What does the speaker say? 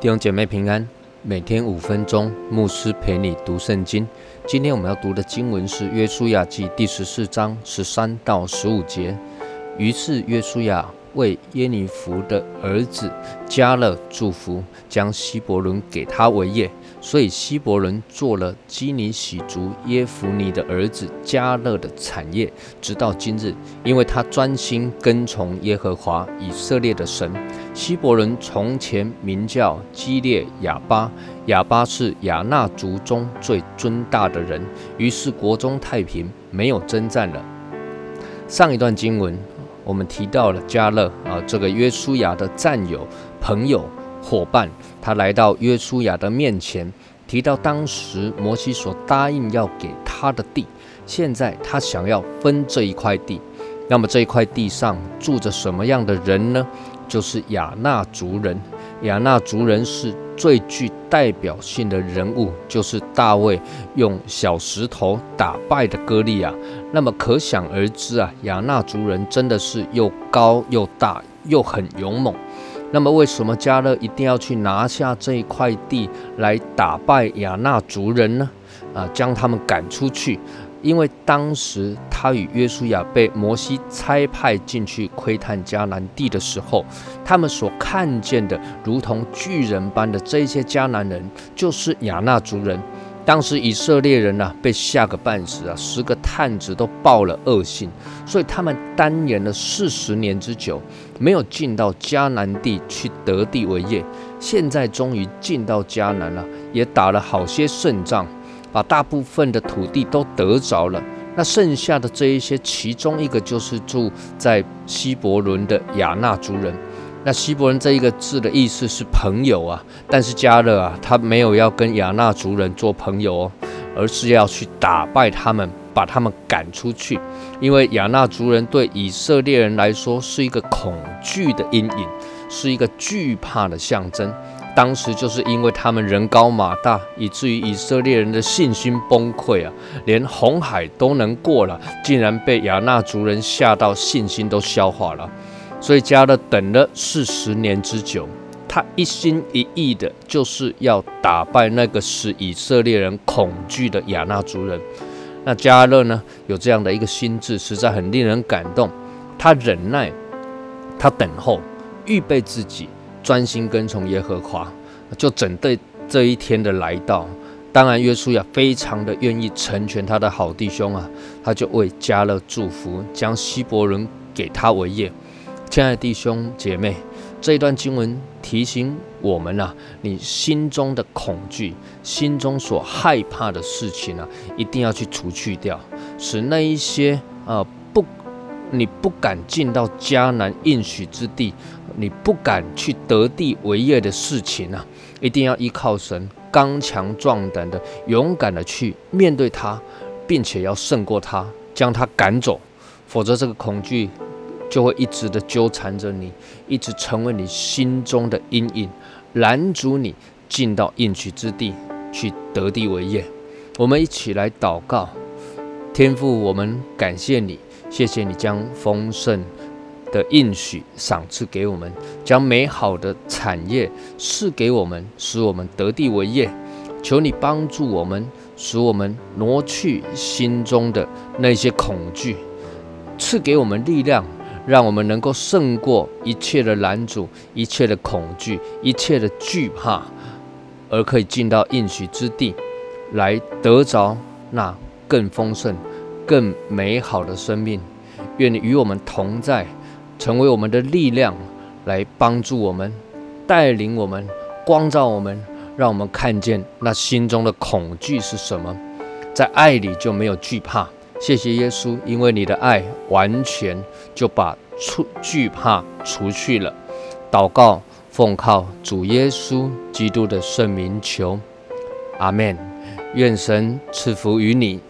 弟兄姐妹平安，每天五分钟，牧师陪你读圣经。今天我们要读的经文是《约书亚记》第十四章十三到十五节。于是约书亚为耶尼弗的儿子加勒祝福，将希伯伦给他为业。所以希伯伦做了基尼喜族耶弗尼的儿子加勒的产业，直到今日，因为他专心跟从耶和华以色列的神。希伯伦从前名叫基列亚巴，亚巴是亚纳族中最尊大的人。于是国中太平，没有征战了。上一段经文我们提到了加勒啊，这个约书亚的战友、朋友。伙伴，他来到约书亚的面前，提到当时摩西所答应要给他的地，现在他想要分这一块地。那么这一块地上住着什么样的人呢？就是亚纳族人。亚纳族人是最具代表性的人物，就是大卫用小石头打败的歌利亚。那么可想而知啊，亚纳族人真的是又高又大，又很勇猛。那么，为什么加勒一定要去拿下这一块地来打败亚纳族人呢？啊，将他们赶出去，因为当时他与约书亚被摩西差派进去窥探迦南地的时候，他们所看见的如同巨人般的这些迦南人，就是亚纳族人。当时以色列人呐被吓个半死啊，十个探子都报了恶信，所以他们单延了四十年之久，没有进到迦南地去得地为业。现在终于进到迦南了，也打了好些胜仗，把大部分的土地都得着了。那剩下的这一些，其中一个就是住在希伯伦的亚纳族人。那希伯伦这一个字的意思是朋友啊，但是加勒啊，他没有要跟亚纳族人做朋友哦，而是要去打败他们，把他们赶出去。因为亚纳族人对以色列人来说是一个恐惧的阴影，是一个惧怕的象征。当时就是因为他们人高马大，以至于以色列人的信心崩溃啊，连红海都能过了，竟然被亚纳族人吓到信心都消化了。所以加勒等了四十年之久，他一心一意的就是要打败那个使以色列人恐惧的亚纳族人。那加勒呢，有这样的一个心智，实在很令人感动。他忍耐，他等候，预备自己，专心跟从耶和华，就等待这一天的来到。当然，约书亚非常的愿意成全他的好弟兄啊，他就为加勒祝福，将希伯伦给他为业。亲爱的弟兄姐妹，这一段经文提醒我们啊，你心中的恐惧、心中所害怕的事情啊，一定要去除去掉，使那一些呃不，你不敢进到迦南应许之地，你不敢去得地为业的事情啊，一定要依靠神，刚强壮胆的、勇敢的去面对它，并且要胜过它，将它赶走，否则这个恐惧。就会一直的纠缠着你，一直成为你心中的阴影，拦阻你进到应许之地去得地为业。我们一起来祷告，天父，我们感谢你，谢谢你将丰盛的应许赏赐给我们，将美好的产业赐给我们，使我们得地为业。求你帮助我们，使我们挪去心中的那些恐惧，赐给我们力量。让我们能够胜过一切的拦阻、一切的恐惧、一切的惧怕，而可以进到应许之地，来得着那更丰盛、更美好的生命。愿你与我们同在，成为我们的力量，来帮助我们、带领我们、光照我们，让我们看见那心中的恐惧是什么。在爱里就没有惧怕。谢谢耶稣，因为你的爱完全就把除惧怕除去了。祷告，奉靠主耶稣基督的圣名求，阿门。愿神赐福于你。